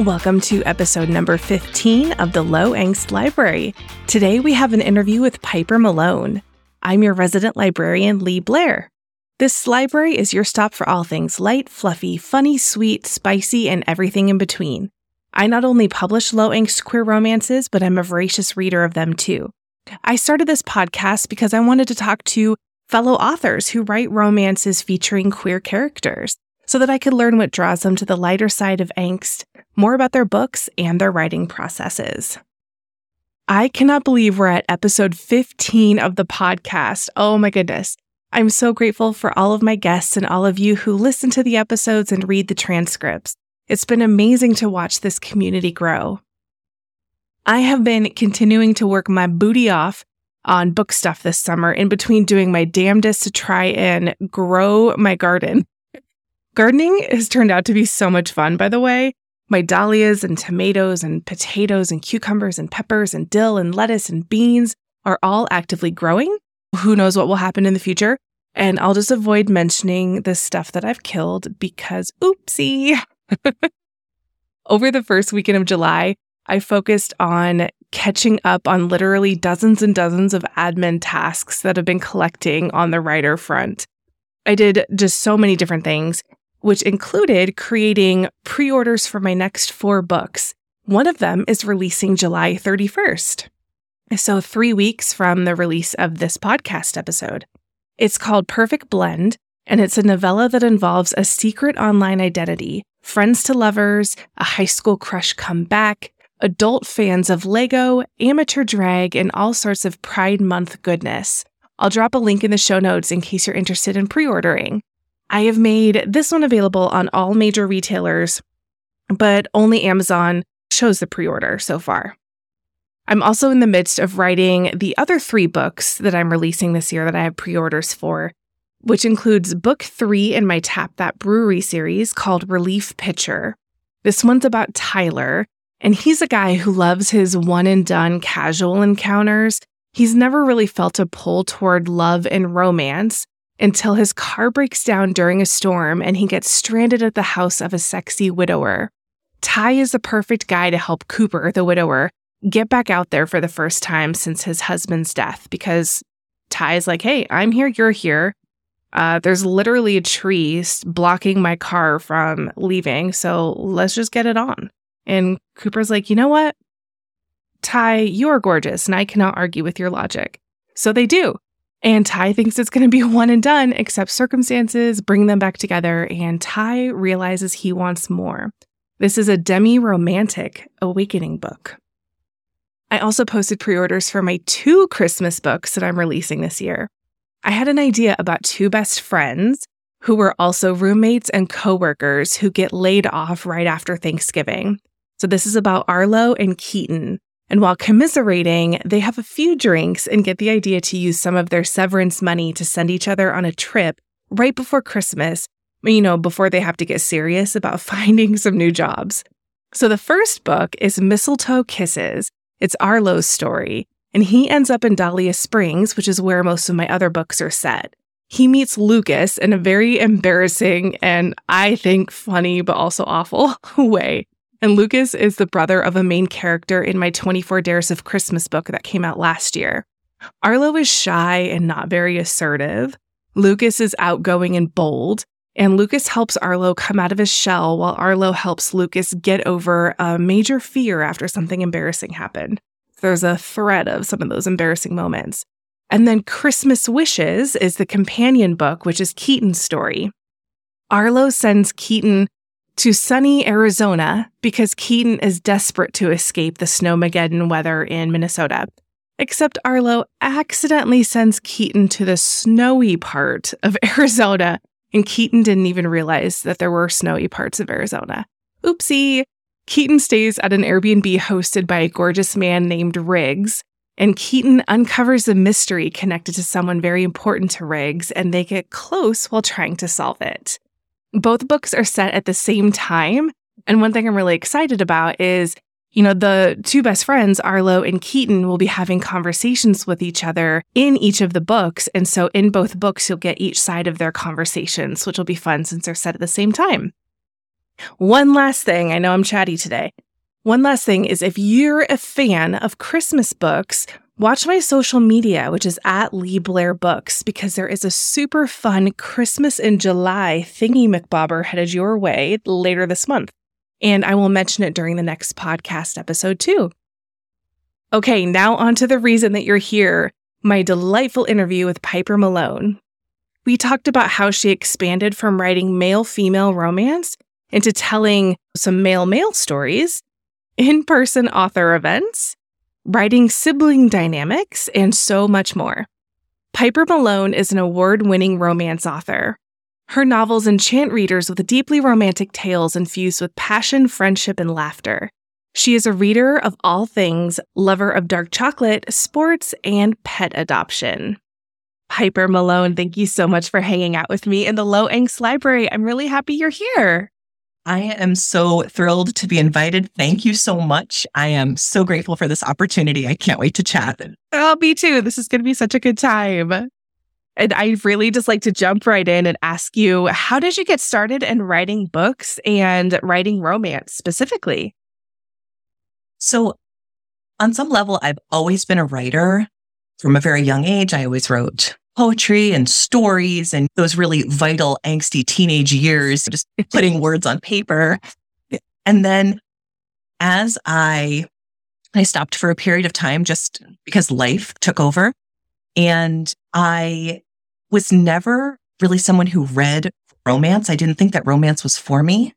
Welcome to episode number 15 of the Low Angst Library. Today we have an interview with Piper Malone. I'm your resident librarian, Lee Blair. This library is your stop for all things light, fluffy, funny, sweet, spicy, and everything in between. I not only publish low angst queer romances, but I'm a voracious reader of them too. I started this podcast because I wanted to talk to fellow authors who write romances featuring queer characters so that I could learn what draws them to the lighter side of angst, more about their books and their writing processes. I cannot believe we're at episode 15 of the podcast. Oh my goodness. I'm so grateful for all of my guests and all of you who listen to the episodes and read the transcripts. It's been amazing to watch this community grow. I have been continuing to work my booty off on book stuff this summer in between doing my damnedest to try and grow my garden. Gardening has turned out to be so much fun, by the way. My dahlias and tomatoes and potatoes and cucumbers and peppers and dill and lettuce and beans are all actively growing. Who knows what will happen in the future? And I'll just avoid mentioning the stuff that I've killed because oopsie. Over the first weekend of July, I focused on catching up on literally dozens and dozens of admin tasks that have been collecting on the writer front. I did just so many different things, which included creating pre orders for my next four books. One of them is releasing July 31st. So, three weeks from the release of this podcast episode. It's called Perfect Blend, and it's a novella that involves a secret online identity, friends to lovers, a high school crush come back, adult fans of Lego, amateur drag, and all sorts of Pride Month goodness. I'll drop a link in the show notes in case you're interested in pre ordering. I have made this one available on all major retailers, but only Amazon shows the pre order so far. I'm also in the midst of writing the other three books that I'm releasing this year that I have pre orders for, which includes book three in my Tap That Brewery series called Relief Pitcher. This one's about Tyler, and he's a guy who loves his one and done casual encounters. He's never really felt a pull toward love and romance until his car breaks down during a storm and he gets stranded at the house of a sexy widower. Ty is the perfect guy to help Cooper, the widower, get back out there for the first time since his husband's death because Ty is like, hey, I'm here, you're here. Uh, there's literally a tree blocking my car from leaving, so let's just get it on. And Cooper's like, you know what? Ty, you are gorgeous, and I cannot argue with your logic. So they do. And Ty thinks it's going to be one and done, except circumstances bring them back together, and Ty realizes he wants more. This is a demi romantic awakening book. I also posted pre orders for my two Christmas books that I'm releasing this year. I had an idea about two best friends who were also roommates and coworkers who get laid off right after Thanksgiving. So this is about Arlo and Keaton. And while commiserating, they have a few drinks and get the idea to use some of their severance money to send each other on a trip right before Christmas, you know, before they have to get serious about finding some new jobs. So the first book is Mistletoe Kisses. It's Arlo's story, and he ends up in Dahlia Springs, which is where most of my other books are set. He meets Lucas in a very embarrassing and I think funny but also awful way. And Lucas is the brother of a main character in my 24 Dares of Christmas book that came out last year. Arlo is shy and not very assertive. Lucas is outgoing and bold. And Lucas helps Arlo come out of his shell while Arlo helps Lucas get over a major fear after something embarrassing happened. There's a thread of some of those embarrassing moments. And then Christmas Wishes is the companion book, which is Keaton's story. Arlo sends Keaton to sunny Arizona because Keaton is desperate to escape the snowmageddon weather in Minnesota. Except Arlo accidentally sends Keaton to the snowy part of Arizona, and Keaton didn't even realize that there were snowy parts of Arizona. Oopsie! Keaton stays at an Airbnb hosted by a gorgeous man named Riggs, and Keaton uncovers a mystery connected to someone very important to Riggs, and they get close while trying to solve it. Both books are set at the same time. And one thing I'm really excited about is, you know, the two best friends, Arlo and Keaton, will be having conversations with each other in each of the books. And so in both books, you'll get each side of their conversations, which will be fun since they're set at the same time. One last thing, I know I'm chatty today. One last thing is if you're a fan of Christmas books, watch my social media, which is at Lee Blair Books, because there is a super fun Christmas in July thingy McBobber headed your way later this month. And I will mention it during the next podcast episode too. Okay, now on to the reason that you're here my delightful interview with Piper Malone. We talked about how she expanded from writing male female romance into telling some male male stories, in person author events, writing sibling dynamics, and so much more. Piper Malone is an award winning romance author. Her novels enchant readers with deeply romantic tales infused with passion, friendship, and laughter. She is a reader of all things, lover of dark chocolate, sports, and pet adoption. Piper Malone, thank you so much for hanging out with me in the Low Angst Library. I'm really happy you're here. I am so thrilled to be invited. Thank you so much. I am so grateful for this opportunity. I can't wait to chat. Oh, me too. This is going to be such a good time. And I really just like to jump right in and ask you how did you get started in writing books and writing romance specifically? So, on some level, I've always been a writer from a very young age. I always wrote poetry and stories and those really vital, angsty teenage years, just putting words on paper. And then as I, I stopped for a period of time just because life took over and I was never really someone who read romance. I didn't think that romance was for me.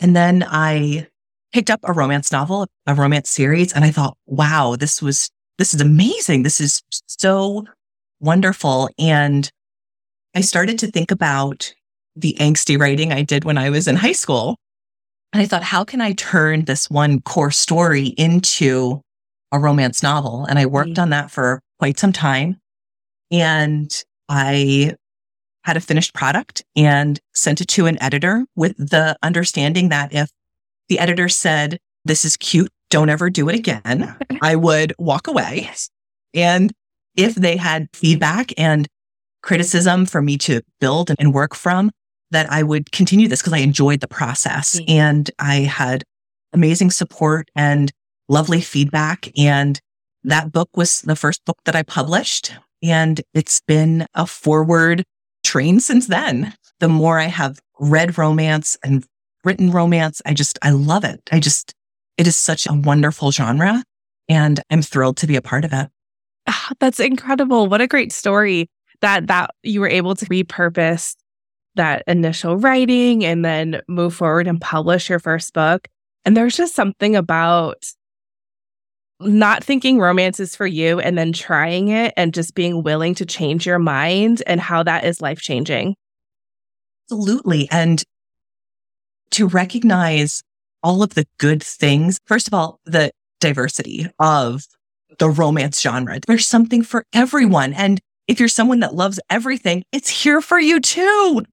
And then I picked up a romance novel, a romance series, and I thought, wow, this was, this is amazing. This is so wonderful. And I started to think about the angsty writing I did when I was in high school. And I thought, how can I turn this one core story into a romance novel? And I worked mm-hmm. on that for quite some time. And I had a finished product and sent it to an editor with the understanding that if the editor said, this is cute. Don't ever do it again. I would walk away. And if they had feedback and criticism for me to build and work from, that I would continue this because I enjoyed the process mm-hmm. and I had amazing support and lovely feedback. And that book was the first book that I published. And it's been a forward train since then. The more I have read romance and written romance. I just, I love it. I just, it is such a wonderful genre and I'm thrilled to be a part of it. That's incredible. What a great story that, that you were able to repurpose that initial writing and then move forward and publish your first book. And there's just something about not thinking romance is for you and then trying it and just being willing to change your mind and how that is life changing. Absolutely. And to recognize all of the good things. First of all, the diversity of the romance genre. There's something for everyone. And if you're someone that loves everything, it's here for you too.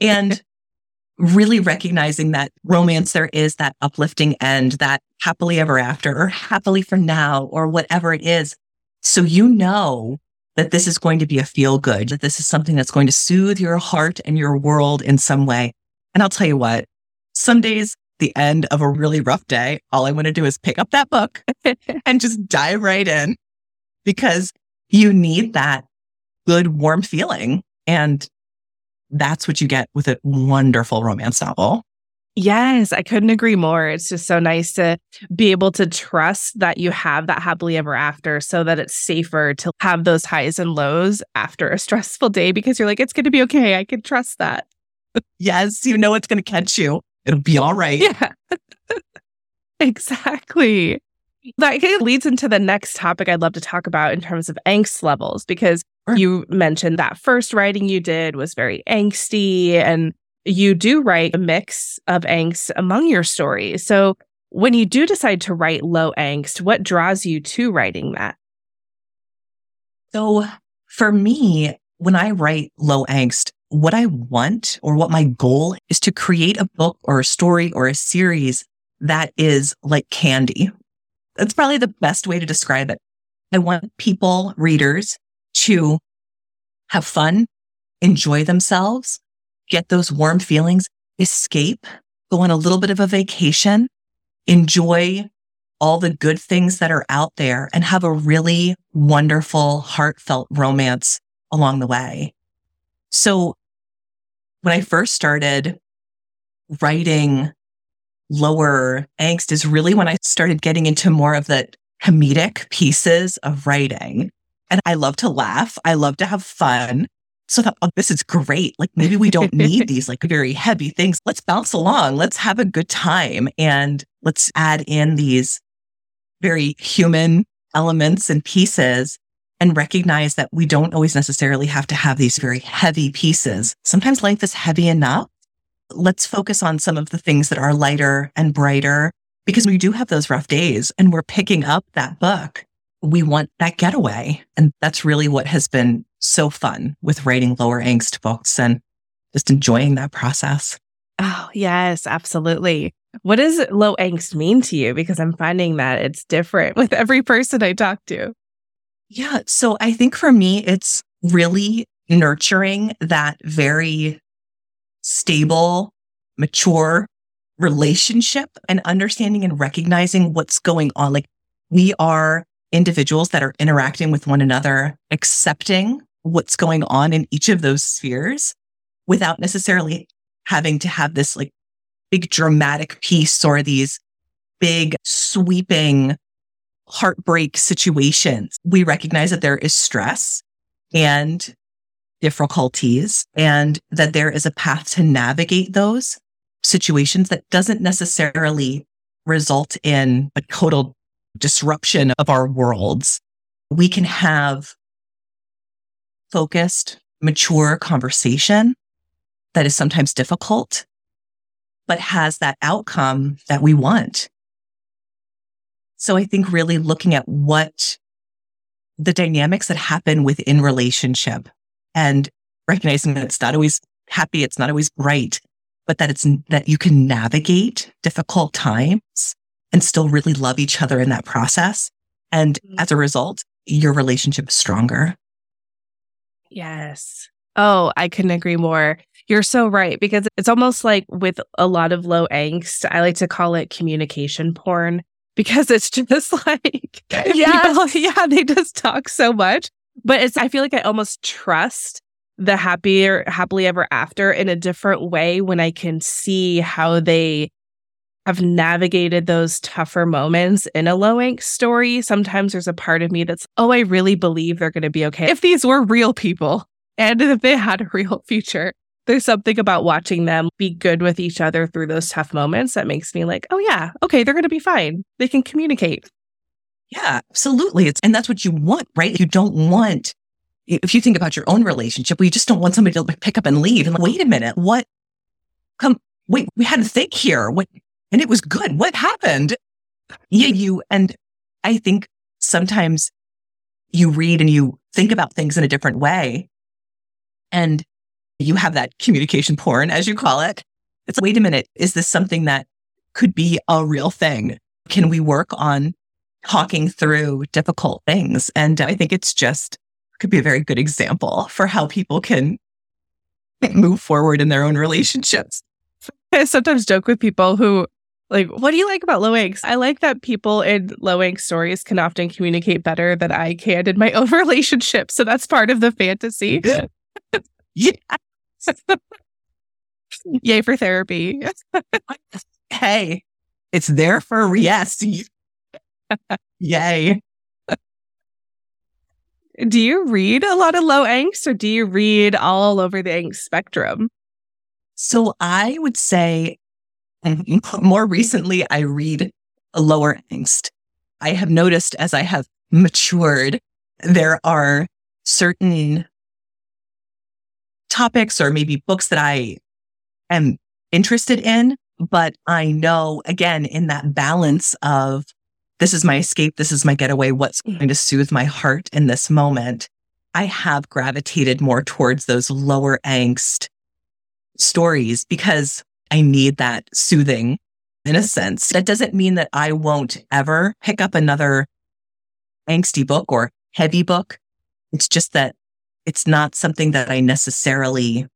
And really recognizing that romance, there is that uplifting end, that happily ever after or happily for now or whatever it is. So you know that this is going to be a feel good, that this is something that's going to soothe your heart and your world in some way. And I'll tell you what, some days, the end of a really rough day, all I want to do is pick up that book and just dive right in because you need that good, warm feeling. And that's what you get with a wonderful romance novel. Yes, I couldn't agree more. It's just so nice to be able to trust that you have that happily ever after so that it's safer to have those highs and lows after a stressful day because you're like, it's going to be okay. I can trust that. yes, you know it's going to catch you. It'll be all right. Yeah. exactly. That leads into the next topic I'd love to talk about in terms of angst levels, because you mentioned that first writing you did was very angsty, and you do write a mix of angst among your stories. So, when you do decide to write low angst, what draws you to writing that? So, for me, when I write low angst, what I want or what my goal is to create a book or a story or a series that is like candy. That's probably the best way to describe it. I want people, readers to have fun, enjoy themselves, get those warm feelings, escape go on a little bit of a vacation, enjoy all the good things that are out there and have a really wonderful, heartfelt romance along the way. So when I first started writing lower angst is really when I started getting into more of the comedic pieces of writing. And I love to laugh. I love to have fun. So I thought, oh, this is great. Like maybe we don't need these like very heavy things. Let's bounce along. Let's have a good time and let's add in these very human elements and pieces and recognize that we don't always necessarily have to have these very heavy pieces. Sometimes life is heavy enough. Let's focus on some of the things that are lighter and brighter because we do have those rough days and we're picking up that book. We want that getaway. And that's really what has been so fun with writing lower angst books and just enjoying that process. Oh, yes, absolutely. What does low angst mean to you? Because I'm finding that it's different with every person I talk to. Yeah. So I think for me, it's really nurturing that very stable, mature relationship and understanding and recognizing what's going on. Like we are individuals that are interacting with one another, accepting what's going on in each of those spheres without necessarily having to have this like big dramatic piece or these big sweeping heartbreak situations. We recognize that there is stress and difficulties and that there is a path to navigate those situations that doesn't necessarily result in a total disruption of our worlds. We can have focused, mature conversation that is sometimes difficult, but has that outcome that we want. So I think really looking at what the dynamics that happen within relationship and recognizing that it's not always happy, it's not always bright, but that it's that you can navigate difficult times and still really love each other in that process. And mm-hmm. as a result, your relationship is stronger. Yes. Oh, I couldn't agree more. You're so right because it's almost like with a lot of low angst, I like to call it communication porn because it's just like, yeah, yeah, they just talk so much. But it's, I feel like I almost trust the happier, happily ever after in a different way when I can see how they have navigated those tougher moments in a low angst story. Sometimes there's a part of me that's, oh, I really believe they're going to be okay. If these were real people and if they had a real future, there's something about watching them be good with each other through those tough moments that makes me like, oh, yeah, okay, they're going to be fine. They can communicate. Yeah, absolutely. It's, and that's what you want, right? You don't want, if you think about your own relationship, well, you just don't want somebody to pick up and leave. And like, wait a minute, what? Come, wait, we had a thing here. What? And it was good. What happened? Yeah, you, and I think sometimes you read and you think about things in a different way. And you have that communication porn, as you call it. It's wait a minute, is this something that could be a real thing? Can we work on talking through difficult things? And I think it's just could be a very good example for how people can move forward in their own relationships. I sometimes joke with people who like, what do you like about low angst? I like that people in low angst stories can often communicate better than I can in my own relationship. So that's part of the fantasy. yeah. Yay for therapy. hey, it's there for yes. Yay. Do you read a lot of low angst or do you read all over the angst spectrum? So I would say mm, more recently, I read a lower angst. I have noticed as I have matured, there are certain topics or maybe books that I am interested in, but I know again in that balance of this is my escape, this is my getaway, what's mm. going to soothe my heart in this moment. I have gravitated more towards those lower angst stories because I need that soothing in a sense. That doesn't mean that I won't ever pick up another angsty book or heavy book. It's just that it's not something that I necessarily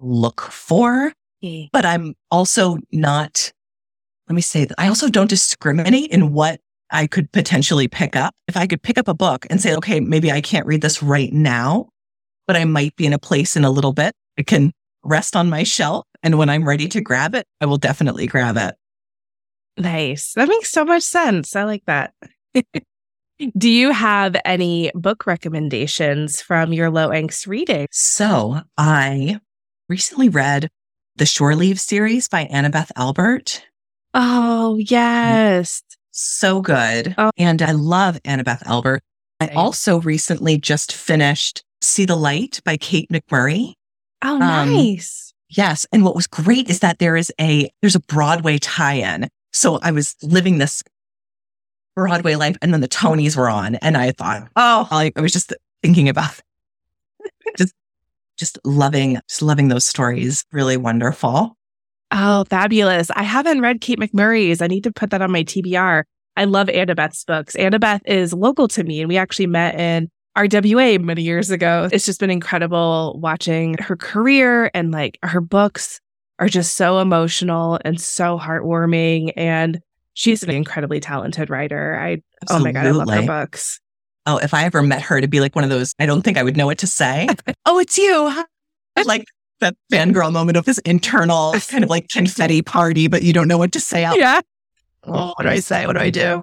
look for. Mm. but I'm also not, let me say that I also don't discriminate in what I could potentially pick up. If I could pick up a book and say, okay, maybe I can't read this right now, but I might be in a place in a little bit. It can rest on my shelf. And when I'm ready to grab it, I will definitely grab it. Nice. That makes so much sense. I like that. Do you have any book recommendations from your low angst reading? So I recently read the Shore Leave series by Annabeth Albert. Oh, yes. So good. Oh. And I love Annabeth Albert. I also recently just finished See the Light by Kate McMurray. Oh, um, nice. Um, yes. And what was great is that there is a, there's a Broadway tie-in. So I was living this Broadway life and then the Tonys were on and I thought, oh, I, was just thinking about just, just loving, just loving those stories. Really wonderful. Oh, fabulous. I haven't read Kate McMurray's. I need to put that on my TBR. I love Annabeth's books. Annabeth is local to me and we actually met in RWA many years ago. It's just been incredible watching her career and like her books are just so emotional and so heartwarming. And she's an incredibly talented writer. I, Absolutely. oh my God, I love her books. Oh, if I ever met her to be like one of those, I don't think I would know what to say. oh, it's you. like that fangirl moment of this internal kind of like confetti party, but you don't know what to say out. Yeah. Oh, what do I say? What do I do?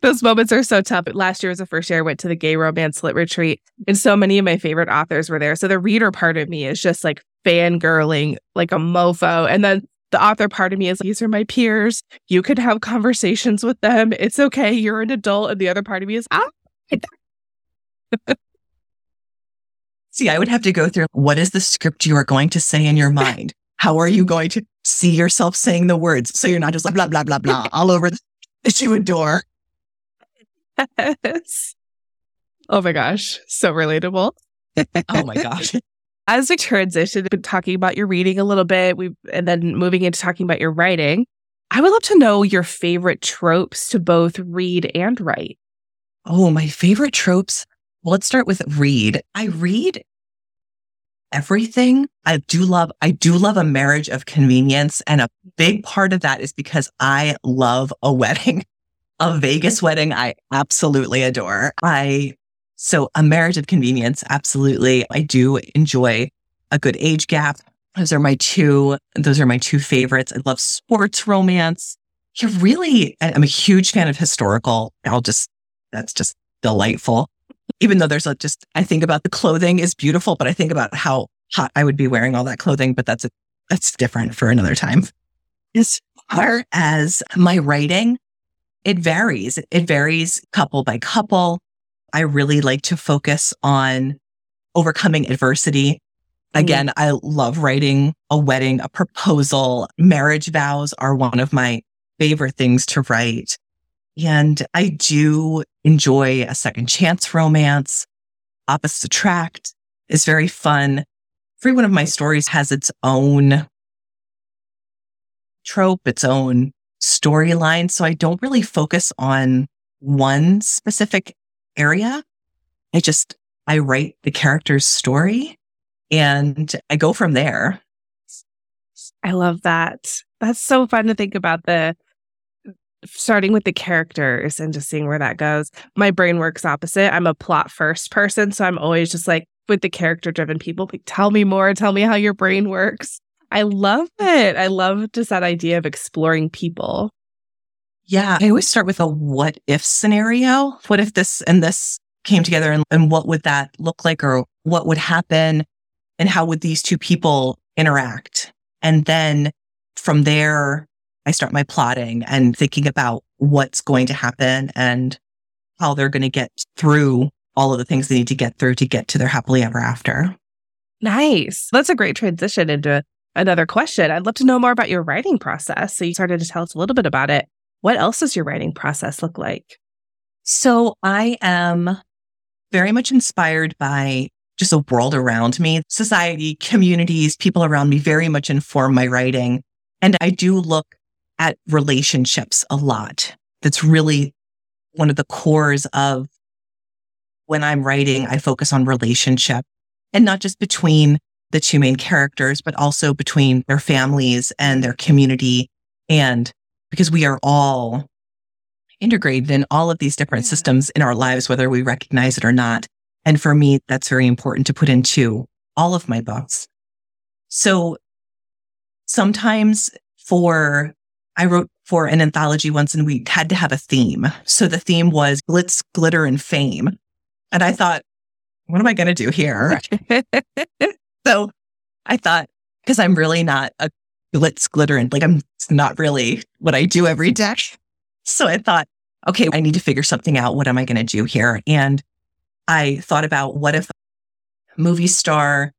Those moments are so tough. Last year was the first year I went to the gay romance lit retreat, and so many of my favorite authors were there. So the reader part of me is just like fangirling like a mofo. And then the author part of me is like, these are my peers. You could have conversations with them. It's okay. You're an adult. And the other part of me is, ah. See, I would have to go through what is the script you are going to say in your mind? How are you going to see yourself saying the words so you're not just like blah, blah, blah, blah all over the issue adore? Yes. Oh my gosh. So relatable. oh my gosh. As we transition, been talking about your reading a little bit, we and then moving into talking about your writing. I would love to know your favorite tropes to both read and write. Oh, my favorite tropes. Well, let's start with read. I read everything. I do love, I do love a marriage of convenience. And a big part of that is because I love a wedding. A Vegas wedding, I absolutely adore. I so a marriage of convenience, absolutely. I do enjoy a good age gap. Those are my two, those are my two favorites. I love sports romance. You're really, I'm a huge fan of historical. I'll just, that's just delightful. Even though there's a just, I think about the clothing is beautiful, but I think about how hot I would be wearing all that clothing, but that's a, that's different for another time. As far as my writing, it varies. It varies couple by couple. I really like to focus on overcoming adversity. Again, mm. I love writing a wedding, a proposal. Marriage vows are one of my favorite things to write. And I do enjoy a second chance romance. Opposites attract is very fun. Every one of my stories has its own trope, its own storyline. So I don't really focus on one specific area. I just, I write the character's story and I go from there. I love that. That's so fun to think about the starting with the characters and just seeing where that goes. My brain works opposite. I'm a plot first person. So I'm always just like with the character driven people, like, tell me more, tell me how your brain works. I love it. I love just that idea of exploring people. Yeah. I always start with a what if scenario. What if this and this came together and, and what would that look like or what would happen and how would these two people interact? And then from there, I start my plotting and thinking about what's going to happen and how they're going to get through all of the things they need to get through to get to their happily ever after. Nice. That's a great transition into another question. I'd love to know more about your writing process. So you started to tell us a little bit about it. What else does your writing process look like? So I am very much inspired by just the world around me, society, communities, people around me very much inform my writing. And I do look at relationships a lot. That's really one of the cores of when I'm writing, I focus on relationship and not just between the two main characters, but also between their families and their community. And because we are all integrated in all of these different systems in our lives, whether we recognize it or not. And for me, that's very important to put into all of my books. So sometimes for, I wrote for an anthology once and we had to have a theme. So the theme was glitz, glitter, and fame. And I thought, what am I going to do here? so I thought, because I'm really not a glitz, glitter, and like I'm not really what I do every day. So I thought, okay, I need to figure something out. What am I going to do here? And I thought about what if a movie star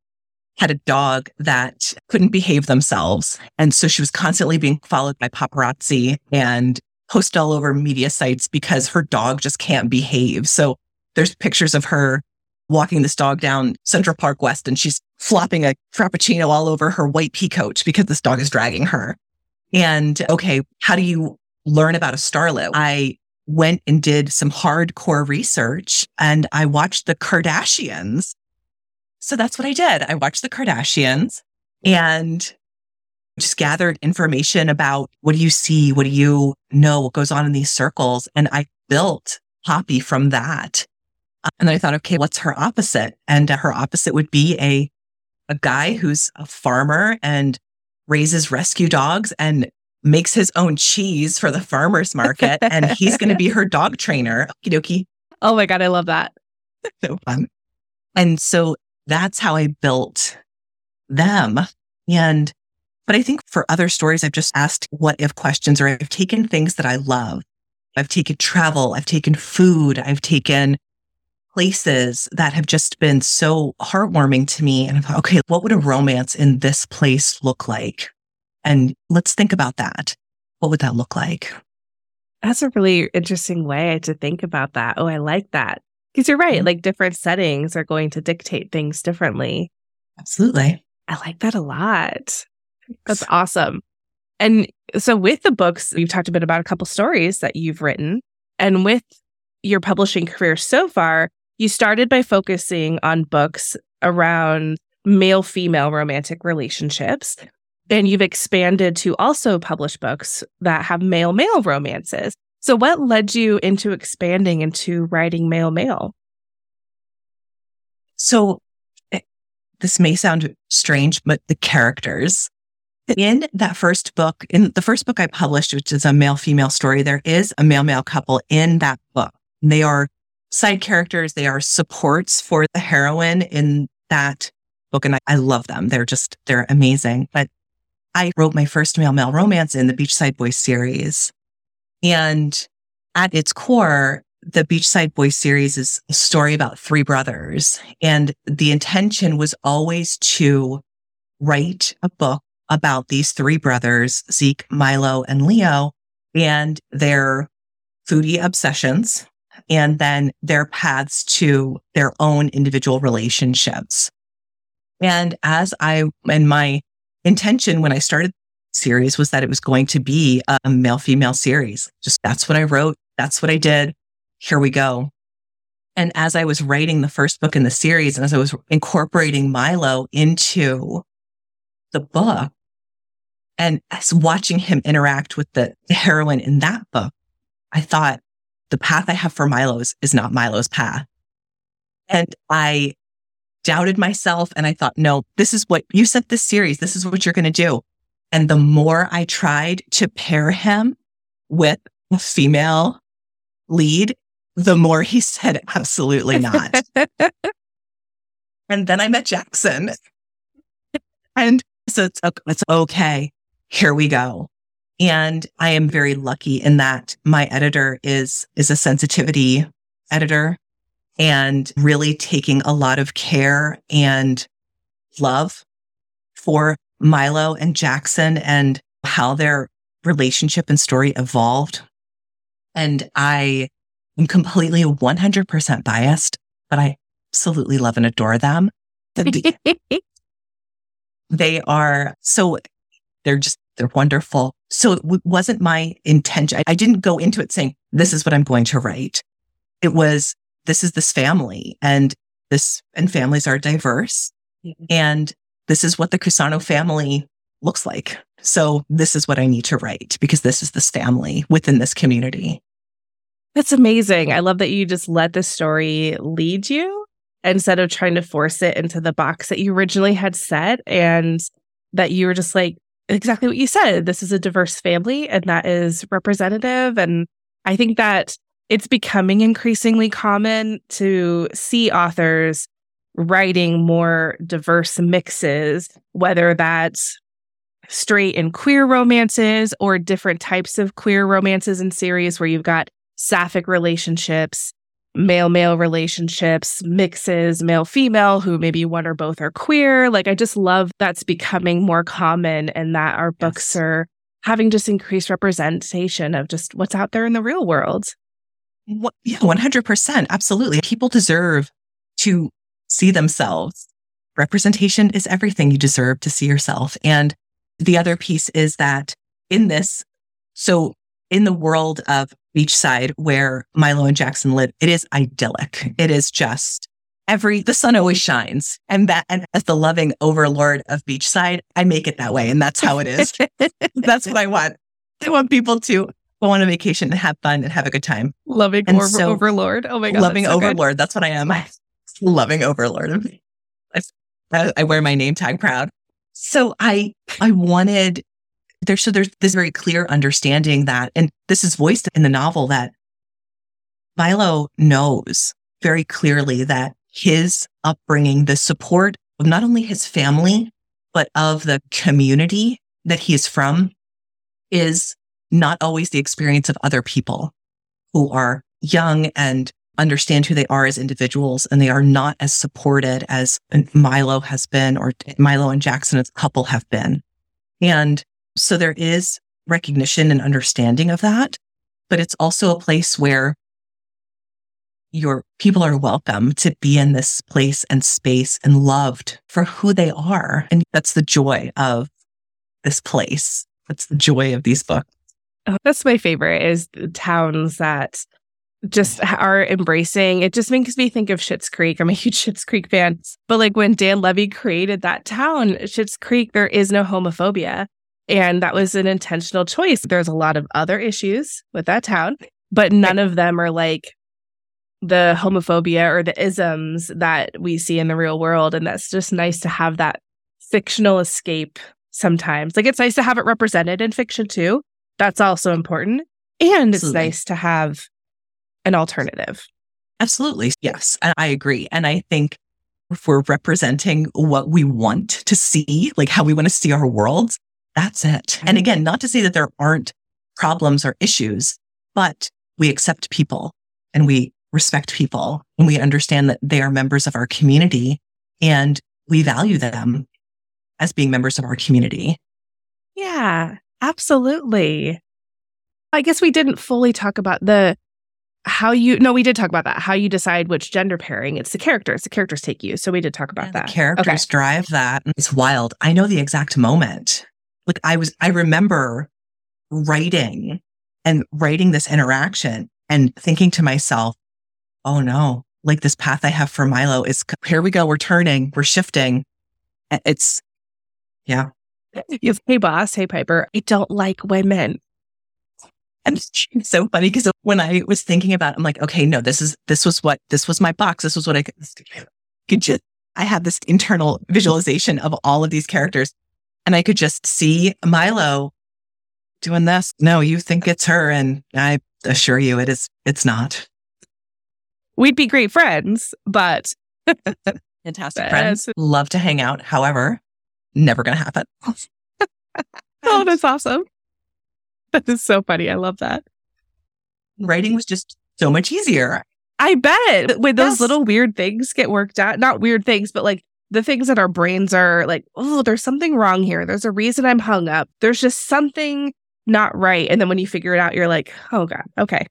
had a dog that couldn't behave themselves. And so she was constantly being followed by paparazzi and posted all over media sites because her dog just can't behave. So there's pictures of her walking this dog down Central Park West and she's flopping a frappuccino all over her white pea coat because this dog is dragging her. And okay, how do you learn about a starlet? I went and did some hardcore research and I watched the Kardashians. So that's what I did. I watched the Kardashians and just gathered information about what do you see? What do you know? What goes on in these circles? And I built Poppy from that. And then I thought, okay, what's her opposite? And uh, her opposite would be a, a guy who's a farmer and raises rescue dogs and makes his own cheese for the farmer's market. and he's going to be her dog trainer. Okie dokie. Oh my God. I love that. so fun. And so that's how I built them. And, but I think for other stories, I've just asked what if questions or I've taken things that I love. I've taken travel. I've taken food. I've taken places that have just been so heartwarming to me. And I thought, okay, what would a romance in this place look like? And let's think about that. What would that look like? That's a really interesting way to think about that. Oh, I like that. Because you're right. Mm-hmm. Like different settings are going to dictate things differently. Absolutely. I like that a lot. That's awesome. And so with the books, you've talked a bit about a couple stories that you've written. And with your publishing career so far, you started by focusing on books around male female romantic relationships. And you've expanded to also publish books that have male male romances. So, what led you into expanding into writing male male? So, eh, this may sound strange, but the characters in that first book, in the first book I published, which is a male female story, there is a male male couple in that book. They are side characters. They are supports for the heroine in that book. And I, I love them. They're just, they're amazing. But I wrote my first male male romance in the Beachside Boys series. And at its core, the Beachside Boys series is a story about three brothers. And the intention was always to write a book about these three brothers, Zeke, Milo, and Leo, and their foodie obsessions, and then their paths to their own individual relationships. And as I, and my intention when I started series was that it was going to be a male female series. Just that's what I wrote. That's what I did. Here we go. And as I was writing the first book in the series and as I was incorporating Milo into the book and as watching him interact with the heroine in that book, I thought the path I have for Milo's is not Milo's path. And I doubted myself and I thought, no, this is what you said this series. This is what you're going to do. And the more I tried to pair him with a female lead, the more he said, absolutely not. and then I met Jackson. And so it's, it's okay. Here we go. And I am very lucky in that my editor is, is a sensitivity editor and really taking a lot of care and love for Milo and Jackson and how their relationship and story evolved. And I am completely 100% biased, but I absolutely love and adore them. they are so, they're just, they're wonderful. So it wasn't my intention. I didn't go into it saying, this is what I'm going to write. It was, this is this family and this, and families are diverse. Mm-hmm. And this is what the Cusano family looks like. So this is what I need to write because this is this family within this community. That's amazing. I love that you just let the story lead you instead of trying to force it into the box that you originally had set and that you were just like exactly what you said. This is a diverse family and that is representative. And I think that it's becoming increasingly common to see authors writing more diverse mixes, whether that's straight and queer romances or different types of queer romances and series where you've got sapphic relationships, male male relationships, mixes, male female, who maybe one or both are queer. Like, I just love that's becoming more common and that our books are having just increased representation of just what's out there in the real world. What, yeah, 100%. Absolutely. People deserve to see themselves. Representation is everything you deserve to see yourself. And the other piece is that in this, so in the world of beachside where Milo and Jackson live, it is idyllic. It is just every, the sun always shines. And that, and as the loving overlord of beachside, I make it that way. And that's how it is. that's what I want. I want people to go on a vacation and have fun and have a good time. Loving over- so, overlord. Oh my God. Loving so overlord. Good. That's what I am. loving overlord. I, I wear my name tag proud. So I, I wanted there, so there's this very clear understanding that, and this is voiced in the novel that Milo knows very clearly that his upbringing, the support of not only his family, but of the community that he is from is not always the experience of other people who are young and understand who they are as individuals and they are not as supported as Milo has been or Milo and Jackson as a couple have been. And so there is recognition and understanding of that, but it's also a place where your people are welcome to be in this place and space and loved for who they are. And that's the joy of this place. That's the joy of these books. Oh, that's my favorite is the towns that just are embracing. It just makes me think of Schitt's Creek. I'm a huge Schitt's Creek fan. But like when Dan Levy created that town, Schitt's Creek, there is no homophobia. And that was an intentional choice. There's a lot of other issues with that town, but none of them are like the homophobia or the isms that we see in the real world. And that's just nice to have that fictional escape sometimes. Like it's nice to have it represented in fiction too. That's also important. And it's Absolutely. nice to have an alternative. Absolutely. Yes. I agree. And I think if we're representing what we want to see, like how we want to see our world, that's it. And again, not to say that there aren't problems or issues, but we accept people and we respect people and we understand that they are members of our community and we value them as being members of our community. Yeah, absolutely. I guess we didn't fully talk about the how you no we did talk about that how you decide which gender pairing it's the characters the characters take you so we did talk about yeah, that the characters okay. drive that it's wild i know the exact moment like I was, I remember writing and writing this interaction and thinking to myself, oh no, like this path I have for Milo is here we go. We're turning, we're shifting. It's, yeah. You have, hey boss, hey Piper, I don't like women. And it's so funny because when I was thinking about it, I'm like, okay, no, this is, this was what, this was my box. This was what I could, could just, I had this internal visualization of all of these characters. And I could just see Milo doing this. No, you think it's her. And I assure you it is, it's not. We'd be great friends, but fantastic friends. Love to hang out. However, never going to happen. oh, that's awesome. That is so funny. I love that. Writing was just so much easier. I bet when those yes. little weird things get worked out, not weird things, but like the things that our brains are like, oh, there's something wrong here. There's a reason I'm hung up. There's just something not right. And then when you figure it out, you're like, oh God, okay.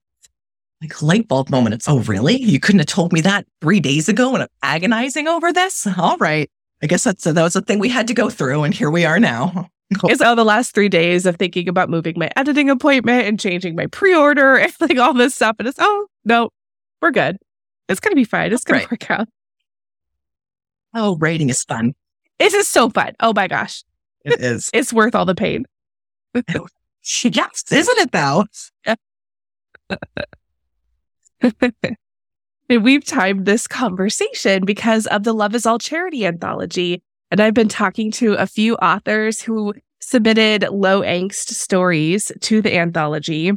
Like light bulb moment. It's, oh, really? You couldn't have told me that three days ago when I'm agonizing over this? All right. I guess that's a, that was a thing we had to go through. And here we are now. It's all the last three days of thinking about moving my editing appointment and changing my pre order and like all this stuff. And it's, oh, no, we're good. It's going to be fine. It's going right. to work out. Oh, writing is fun. This is so fun. Oh my gosh. It is. It's worth all the pain. Oh, yes, isn't it though? and we've timed this conversation because of the Love is All charity anthology. And I've been talking to a few authors who submitted low angst stories to the anthology.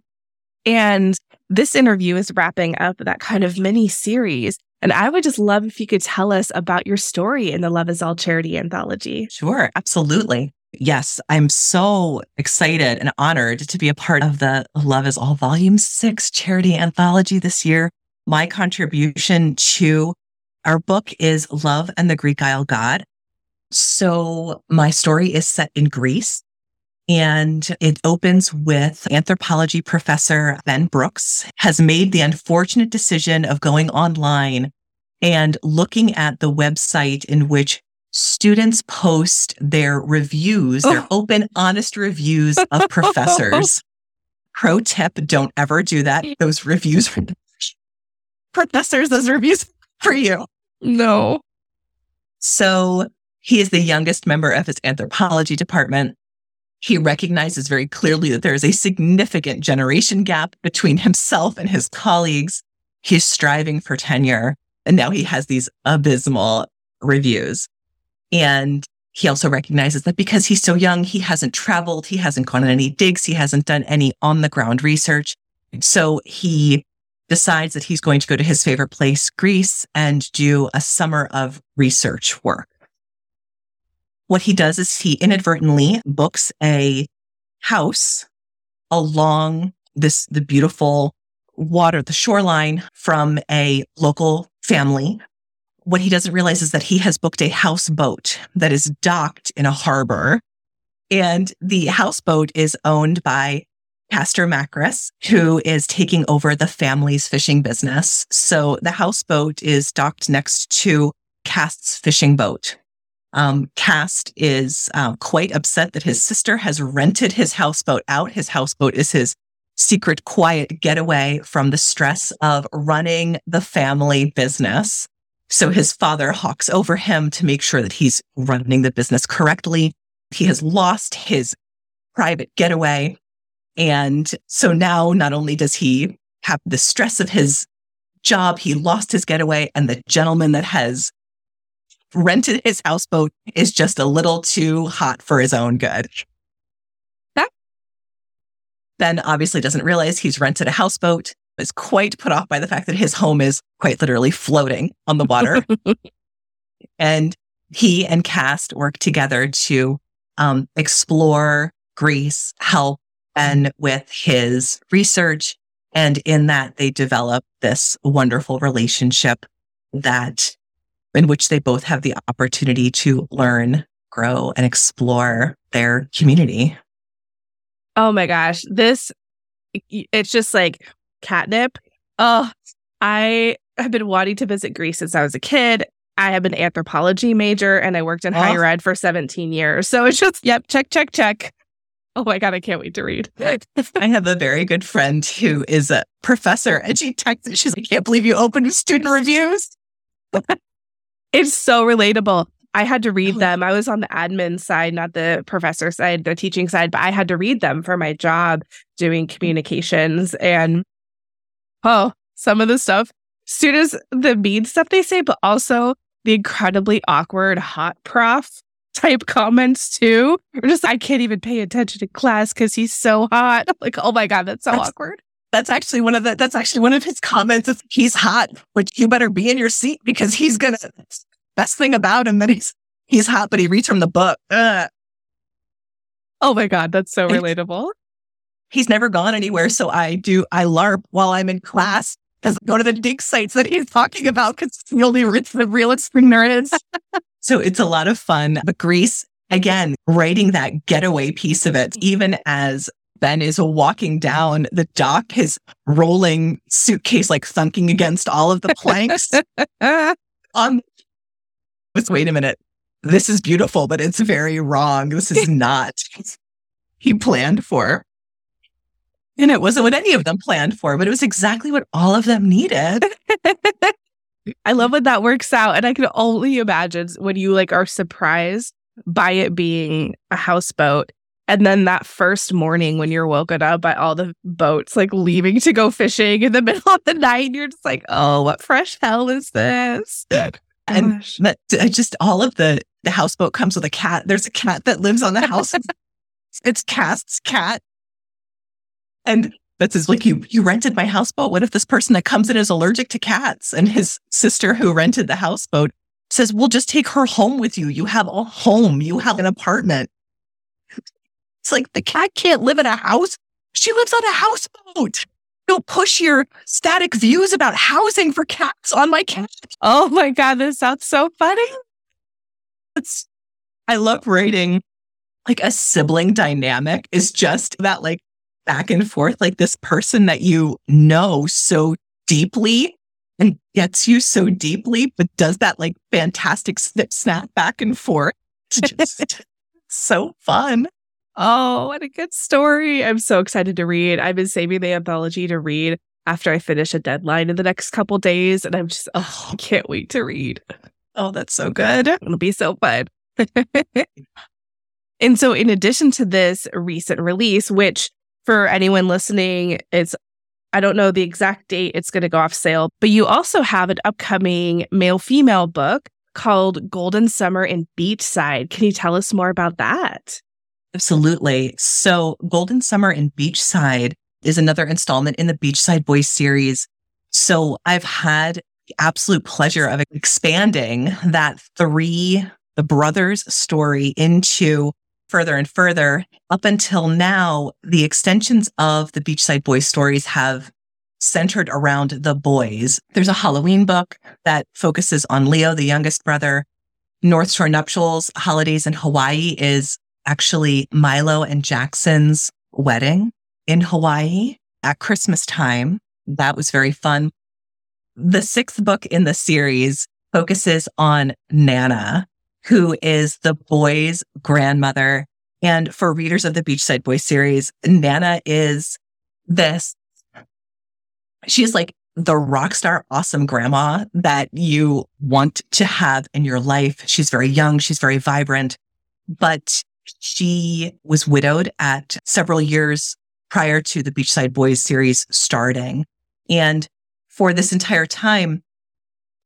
And this interview is wrapping up that kind of mini series. And I would just love if you could tell us about your story in the Love is All charity anthology. Sure, absolutely. Yes, I'm so excited and honored to be a part of the Love is All Volume 6 charity anthology this year. My contribution to our book is Love and the Greek Isle God. So my story is set in Greece and it opens with anthropology professor Ben Brooks has made the unfortunate decision of going online and looking at the website in which students post their reviews, their oh. open, honest reviews of professors. Pro tip, don't ever do that. Those reviews for professors, those reviews for you. No. So he is the youngest member of his anthropology department. He recognizes very clearly that there is a significant generation gap between himself and his colleagues. He's striving for tenure. And now he has these abysmal reviews. And he also recognizes that because he's so young, he hasn't traveled, he hasn't gone on any digs, he hasn't done any on the ground research. So he decides that he's going to go to his favorite place, Greece, and do a summer of research work. What he does is he inadvertently books a house along this, the beautiful water, the shoreline from a local family. What he doesn't realize is that he has booked a houseboat that is docked in a harbor. And the houseboat is owned by Castor Macris, who is taking over the family's fishing business. So the houseboat is docked next to Cast's fishing boat. Um, Cast is um, quite upset that his sister has rented his houseboat out. His houseboat is his secret, quiet getaway from the stress of running the family business. So his father hawks over him to make sure that he's running the business correctly. He has lost his private getaway. And so now not only does he have the stress of his job, he lost his getaway and the gentleman that has rented his houseboat is just a little too hot for his own good. Ben obviously doesn't realize he's rented a houseboat, is quite put off by the fact that his home is quite literally floating on the water. and he and Cast work together to um, explore Greece, help Ben with his research. And in that, they develop this wonderful relationship that in which they both have the opportunity to learn, grow, and explore their community. Oh my gosh. This, it's just like catnip. Oh, I have been wanting to visit Greece since I was a kid. I have an anthropology major and I worked in oh. higher ed for 17 years. So it's just, yep, check, check, check. Oh my God, I can't wait to read. I have a very good friend who is a professor and she texted, she's like, I can't believe you opened student reviews. It's so relatable. I had to read oh. them. I was on the admin side, not the professor side, the teaching side, but I had to read them for my job doing communications. And oh, some of the stuff, students, the mean stuff they say, but also the incredibly awkward hot prof type comments too. Or just, I can't even pay attention to class because he's so hot. I'm like, oh my God, that's so that's, awkward. That's actually one of the, that's actually one of his comments. Is, he's hot, which you better be in your seat because he's going to, best thing about him that he's, he's hot, but he reads from the book. Ugh. Oh my God. That's so relatable. He's never gone anywhere. So I do, I LARP while I'm in class because go to the dig sites that he's talking about because it's the only rich, the realest thing there is. so it's a lot of fun. But Greece, again, writing that getaway piece of it, even as Ben is walking down the dock, his rolling suitcase like thunking against all of the planks. um, wait a minute. This is beautiful, but it's very wrong. This is not he planned for. And it wasn't what any of them planned for, but it was exactly what all of them needed. I love when that works out. And I can only imagine when you like are surprised by it being a houseboat. And then that first morning when you're woken up by all the boats like leaving to go fishing in the middle of the night, you're just like, oh, what fresh hell is this? And that, just all of the, the houseboat comes with a cat. There's a cat that lives on the house. it's Cast's cat. And that says like you you rented my houseboat. What if this person that comes in is allergic to cats? And his sister who rented the houseboat says, We'll just take her home with you. You have a home, you have an apartment. It's like the cat can't live in a house. She lives on a houseboat. Don't push your static views about housing for cats on my cat. Oh my God, this sounds so funny. It's I love writing like a sibling dynamic is just that like back and forth, like this person that you know so deeply and gets you so deeply, but does that like fantastic snip snap back and forth. Just so fun. Oh, what a good story. I'm so excited to read. I've been saving the anthology to read after I finish a deadline in the next couple days. And I'm just, oh, oh. I can't wait to read. Oh, that's so good. It'll be so fun. and so, in addition to this recent release, which for anyone listening, it's I don't know the exact date it's going to go off sale, but you also have an upcoming male female book called Golden Summer in Beachside. Can you tell us more about that? Absolutely. So, Golden Summer in Beachside is another installment in the Beachside Boys series. So, I've had the absolute pleasure of expanding that three, the brothers story into further and further. Up until now, the extensions of the Beachside Boys stories have centered around the boys. There's a Halloween book that focuses on Leo, the youngest brother. North Shore Nuptials Holidays in Hawaii is actually Milo and Jackson's wedding in Hawaii at Christmas time. That was very fun. The sixth book in the series focuses on Nana, who is the boy's grandmother. And for readers of the Beachside Boys series, Nana is this, she is like the rock star awesome grandma that you want to have in your life. She's very young. She's very vibrant, but she was widowed at several years prior to the Beachside Boys series starting. And for this entire time,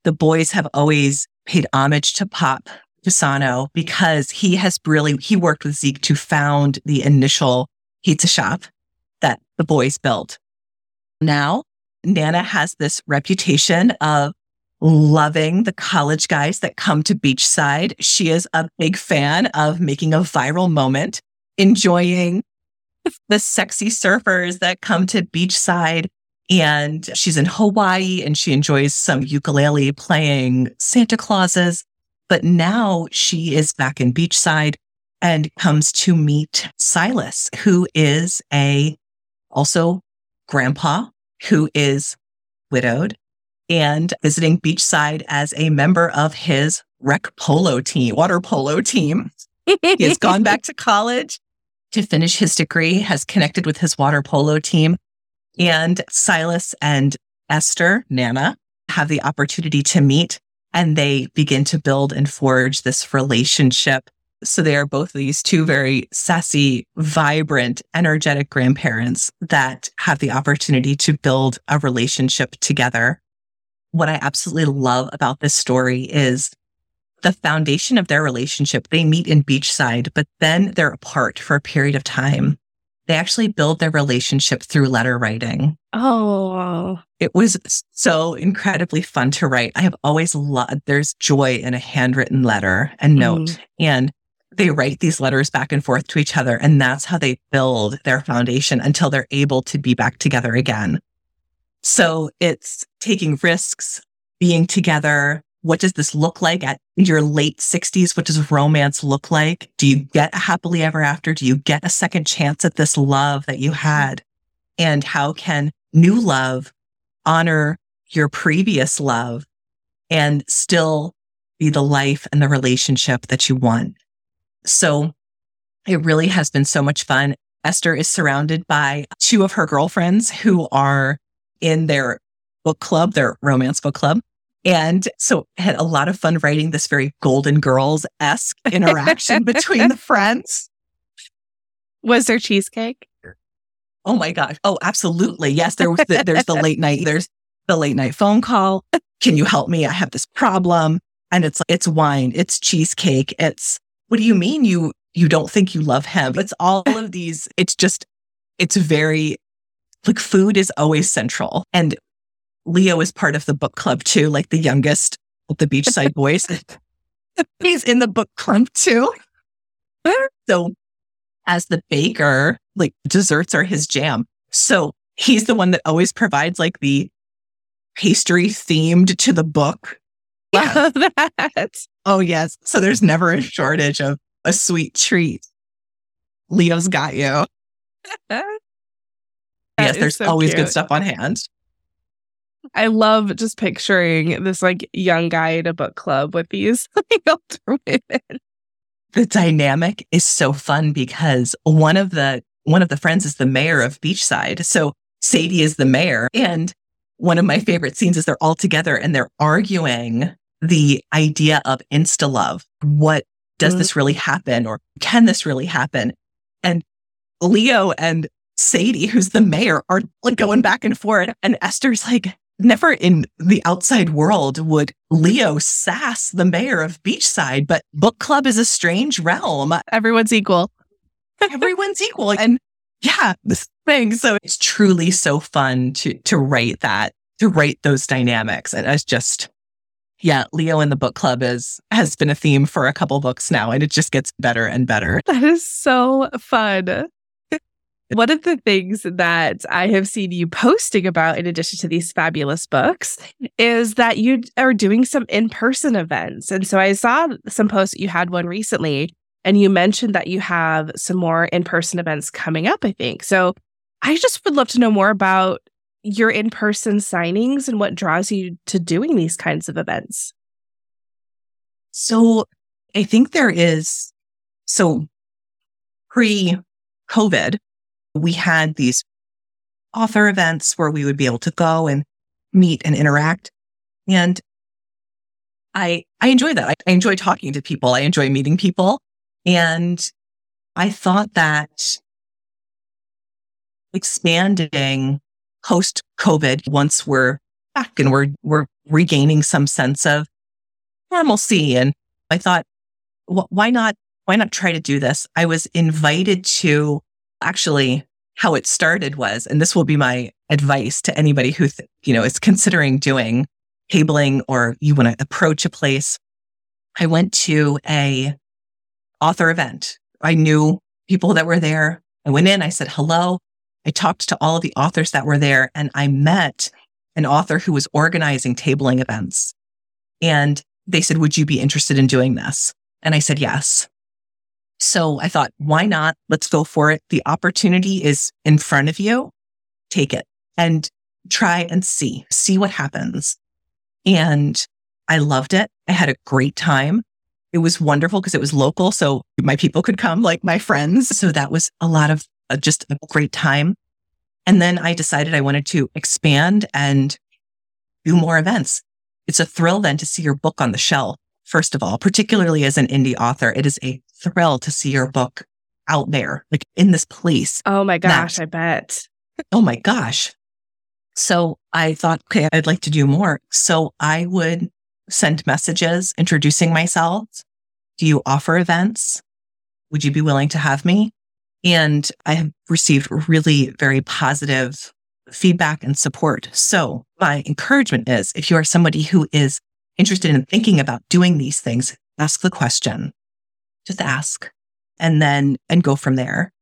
the boys have always paid homage to Pop Pisano because he has really, he worked with Zeke to found the initial pizza shop that the boys built. Now, Nana has this reputation of loving the college guys that come to Beachside. She is a big fan of making a viral moment, enjoying the sexy surfers that come to Beachside. And she's in Hawaii and she enjoys some ukulele playing Santa Clauses. But now she is back in Beachside and comes to meet Silas, who is a also grandpa who is widowed and visiting Beachside as a member of his rec polo team, water polo team. he has gone back to college to finish his degree, has connected with his water polo team. And Silas and Esther, Nana, have the opportunity to meet and they begin to build and forge this relationship. So they are both these two very sassy, vibrant, energetic grandparents that have the opportunity to build a relationship together. What I absolutely love about this story is the foundation of their relationship. They meet in Beachside, but then they're apart for a period of time. They actually build their relationship through letter writing. Oh, it was so incredibly fun to write. I have always loved, there's joy in a handwritten letter and note. Mm. And they write these letters back and forth to each other. And that's how they build their foundation until they're able to be back together again. So it's taking risks, being together, what does this look like at your late 60s? What does romance look like? Do you get a happily ever after? Do you get a second chance at this love that you mm-hmm. had? And how can new love honor your previous love and still be the life and the relationship that you want? So it really has been so much fun. Esther is surrounded by two of her girlfriends who are in their book club, their romance book club And so had a lot of fun writing this very Golden Girls esque interaction between the friends. Was there cheesecake? Oh my gosh. Oh, absolutely. Yes, there was the, there's the late night, there's the late night phone call. Can you help me? I have this problem. And it's it's wine, it's cheesecake, it's what do you mean you you don't think you love him? It's all of these, it's just it's very like food is always central. And Leo is part of the book club too, like the youngest of the Beachside Boys. He's in the book club too. So as the baker, like desserts are his jam. So he's the one that always provides like the pastry themed to the book. Love that. Oh, yes. So there's never a shortage of a sweet treat. Leo's got you. yes, there's so always cute. good stuff on hand. I love just picturing this like young guy in a book club with these like, older women. The dynamic is so fun because one of the one of the friends is the mayor of Beachside. So Sadie is the mayor. And one of my favorite scenes is they're all together and they're arguing the idea of insta love. What does Mhm. this really happen or can this really happen? And Leo and Sadie, who's the mayor, are like going back and forth. And Esther's like, never in the outside world would Leo sass the mayor of Beachside, but book club is a strange realm. Everyone's equal. Everyone's equal. And yeah, this thing. So it's truly so fun to to write that, to write those dynamics. And it's just yeah, Leo in the book club is has been a theme for a couple books now, and it just gets better and better. That is so fun. One of the things that I have seen you posting about, in addition to these fabulous books, is that you are doing some in person events. And so I saw some posts, you had one recently, and you mentioned that you have some more in person events coming up, I think. So I just would love to know more about your in person signings and what draws you to doing these kinds of events. So I think there is so pre COVID, we had these author events where we would be able to go and meet and interact. And I I enjoy that. I, I enjoy talking to people. I enjoy meeting people. And I thought that expanding post COVID once we're back and we're we're regaining some sense of normalcy. And I thought, wh- why not why not try to do this? I was invited to actually how it started was, and this will be my advice to anybody who, th- you know, is considering doing tabling or you want to approach a place. I went to a author event. I knew people that were there. I went in, I said hello. I talked to all of the authors that were there and I met an author who was organizing tabling events. And they said, would you be interested in doing this? And I said, yes. So I thought, why not? Let's go for it. The opportunity is in front of you. Take it and try and see, see what happens. And I loved it. I had a great time. It was wonderful because it was local. So my people could come, like my friends. So that was a lot of uh, just a great time. And then I decided I wanted to expand and do more events. It's a thrill then to see your book on the shelf. First of all, particularly as an indie author, it is a thrill to see your book out there, like in this place. Oh my gosh, That- I bet. Oh my gosh. So I thought, okay, I'd like to do more. So I would send messages introducing myself. Do you offer events? Would you be willing to have me? And I have received really very positive feedback and support. So my encouragement is if you are somebody who is interested in thinking about doing these things, ask the question. Just ask and then, and go from there.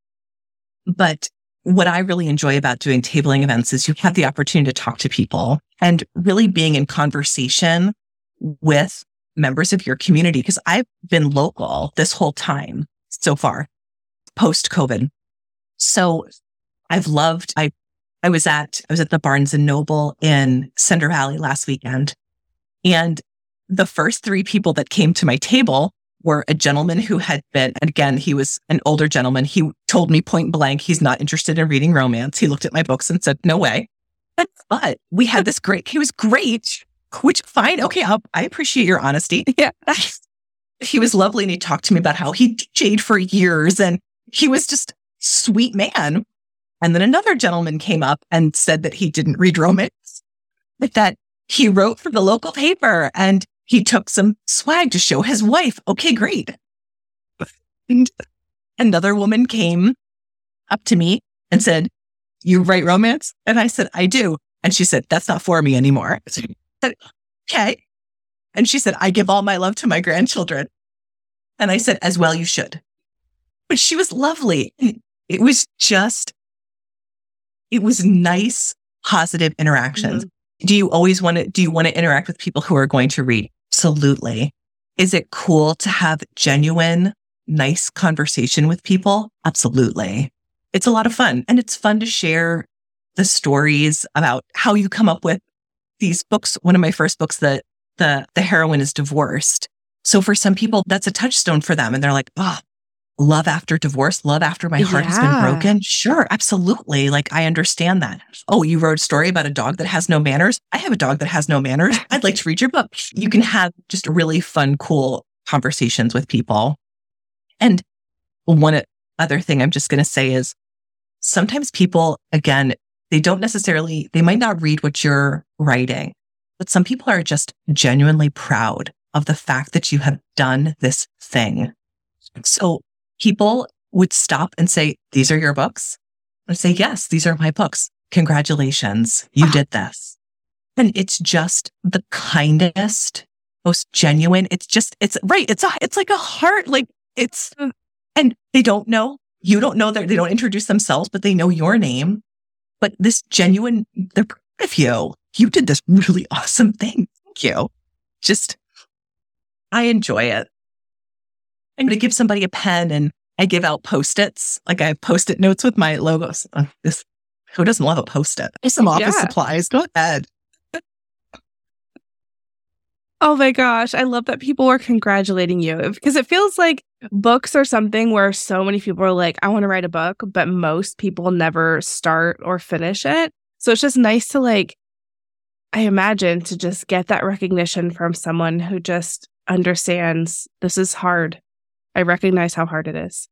But what I really enjoy about doing tabling events is you have the opportunity to talk to people and really being in conversation with members of your community. Cause I've been local this whole time so far, post COVID. So I've loved, I, I was at, I was at the Barnes and Noble in Center Valley last weekend. And the first three people that came to my table were a gentleman who had been, again, he was an older gentleman. He told me point blank, he's not interested in reading romance. He looked at my books and said, no way. But we had this great, he was great. which fine. Okay. I'll, I appreciate your honesty. Yeah. he was lovely and he talked to me about how he DJ'd for years and he was just sweet man. And then another gentleman came up and said that he didn't read romance, but that he wrote for the local paper and he took some swag to show his wife. Okay, great. And another woman came up to me and said, You write romance? And I said, I do. And she said, That's not for me anymore. I said, Okay. And she said, I give all my love to my grandchildren. And I said, As well, you should. But she was lovely. It was just, it was nice, positive interactions. Mm-hmm. Do you always want to, do you want to interact with people who are going to read? Absolutely. Is it cool to have genuine, nice conversation with people? Absolutely. It's a lot of fun and it's fun to share the stories about how you come up with these books. One of my first books that the, the heroine is divorced. So for some people, that's a touchstone for them. And they're like, oh, love after divorce, love after my heart yeah. has been broken. Sure, absolutely. Like I understand that. Oh, you wrote a story about a dog that has no manners. I have a dog that has no manners. I'd like to read your book. You can have just really fun, cool conversations with people. And one other thing I'm just going to say is sometimes people, again, they don't necessarily, they might not read what you're writing, but some people are just genuinely proud of the fact that you have done this thing. So people would stop and say, These are your books? I say, Yes, these are my books. Congratulations. You ah. did this. And it's just the kindest, most genuine. It's just, it's right. It's a, it's like a heart. Like it's, and they don't know. You don't know that they don't introduce themselves, but they know your name. But this genuine, they're proud of you. You did this really awesome thing. Thank you. Just, I enjoy it. I'm going to give somebody a pen and I give out post-its. Like I have post-it notes with my logos. Uh, this, who doesn't love a post-it? Some office yeah. supplies. Go ahead. oh my gosh. I love that people are congratulating you because it feels like books are something where so many people are like, I want to write a book, but most people never start or finish it. So it's just nice to like, I imagine to just get that recognition from someone who just understands this is hard I recognize how hard it is.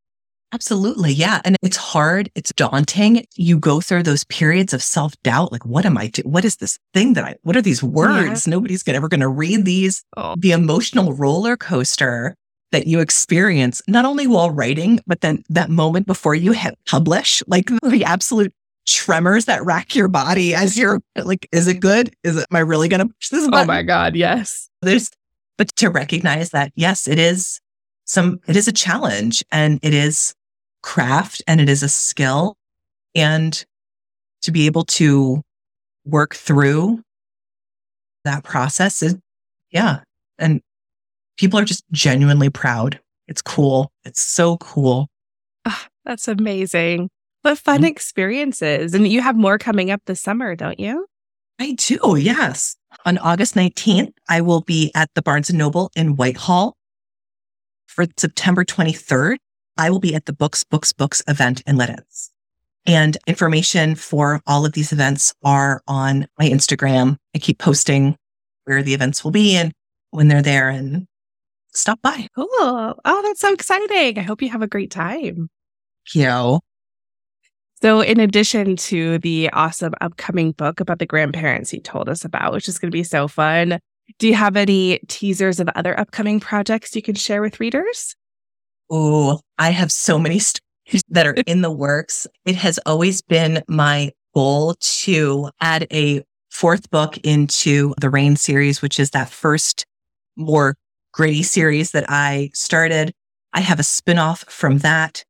Absolutely. Yeah. And it's hard. It's daunting. You go through those periods of self doubt. Like, what am I doing? What is this thing that I, what are these words? Yeah. Nobody's gonna, ever going to read these. Oh. The emotional roller coaster that you experience, not only while writing, but then that moment before you hit publish, like the absolute tremors that rack your body as you're like, is it good? Is it, am I really going to push this oh button? Oh my God. Yes. There's, but to recognize that, yes, it is some, it is a challenge and it is craft and it is a skill. And to be able to work through that process is, yeah. And people are just genuinely proud. It's cool. It's so cool. Oh, that's amazing. What fun mm-hmm. experiences. And you have more coming up this summer, don't you? I do. Yes. On August 19th, I will be at the Barnes and Noble in Whitehall for September 23rd, I will be at the Books, Books, Books event in Lititz. And information for all of these events are on my Instagram. I keep posting where the events will be and when they're there and stop by. Cool. Oh, that's so exciting. I hope you have a great time. Yo. So, in addition to the awesome upcoming book about the grandparents you told us about, which is going to be so fun, do you have any teasers of other upcoming projects you can share with readers? Oh, I have so many stories that are in the works. It has always been my goal to add a fourth book into the Rain series, which is that first more gritty series that I started. I have a spinoff from that.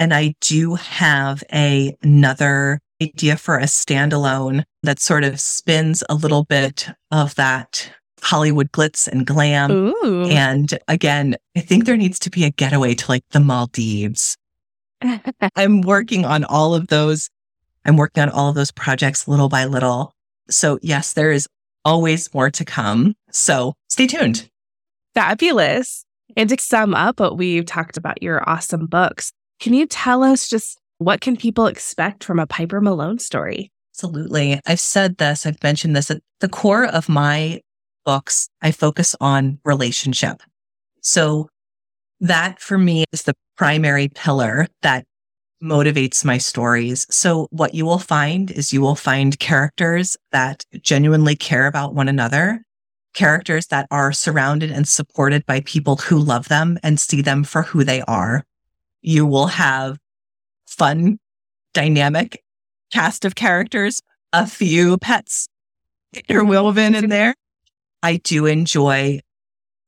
And I do have a, another idea for a standalone that sort of spins a little bit of that Hollywood glitz and glam. Ooh. And again, I think there needs to be a getaway to like the Maldives. I'm working on all of those. I'm working on all of those projects little by little. So yes, there is always more to come. So stay tuned. Fabulous. And to sum up what we've talked about your awesome books, can you tell us just what can people expect from a Piper Malone story? Absolutely. I've said this, I've mentioned this at the core of my books, I focus on relationship. So that for me is the primary pillar that motivates my stories. So what you will find is you will find characters that genuinely care about one another, characters that are surrounded and supported by people who love them and see them for who they are. You will have fun, dynamic cast of characters, a few pets interwoven in there. I do enjoy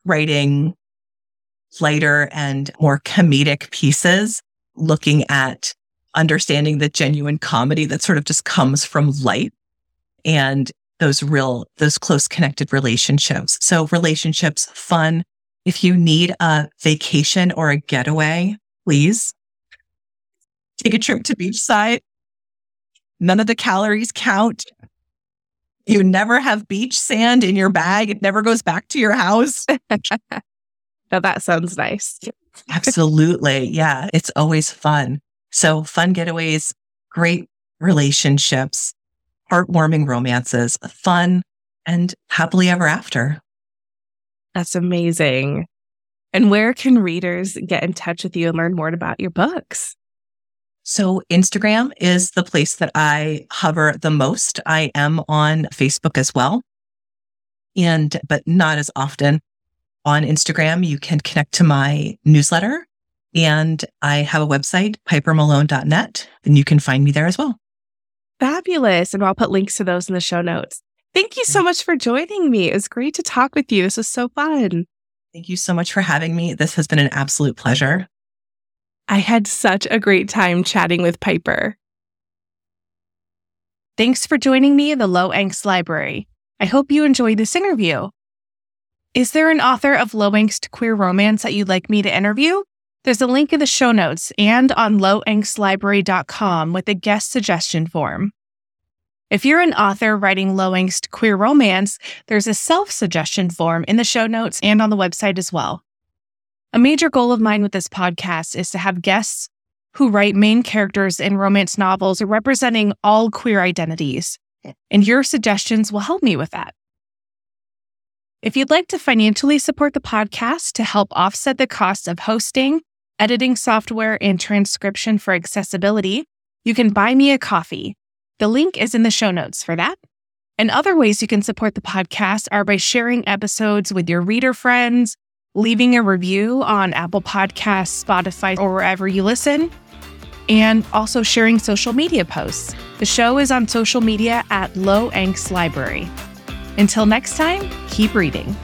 writing lighter and more comedic pieces, looking at understanding the genuine comedy that sort of just comes from light and those real, those close connected relationships. So relationships, fun. If you need a vacation or a getaway, please take a trip to beachside. None of the calories count. You never have beach sand in your bag. It never goes back to your house. now that sounds nice. Absolutely. Yeah. It's always fun. So fun getaways, great relationships, heartwarming romances, fun and happily ever after. That's amazing. And where can readers get in touch with you and learn more about your books? So Instagram is the place that I hover the most. I am on Facebook as well. And, but not as often on Instagram. You can connect to my newsletter and I have a website, pipermalone.net, and you can find me there as well. Fabulous. And I'll put links to those in the show notes. Thank you so much for joining me. It was great to talk with you. This was so fun. Thank you so much for having me. This has been an absolute pleasure. I had such a great time chatting with Piper. Thanks for joining me in the Low Angst Library. I hope you enjoyed this interview. Is there an author of low angst queer romance that you'd like me to interview? There's a link in the show notes and on lowangstlibrary.com with a guest suggestion form. If you're an author writing low angst queer romance, there's a self suggestion form in the show notes and on the website as well. A major goal of mine with this podcast is to have guests who write main characters in romance novels representing all queer identities. And your suggestions will help me with that. If you'd like to financially support the podcast to help offset the cost of hosting, editing software, and transcription for accessibility, you can buy me a coffee. The link is in the show notes for that. And other ways you can support the podcast are by sharing episodes with your reader friends, leaving a review on Apple Podcasts, Spotify, or wherever you listen, and also sharing social media posts. The show is on social media at Low Angst Library. Until next time, keep reading.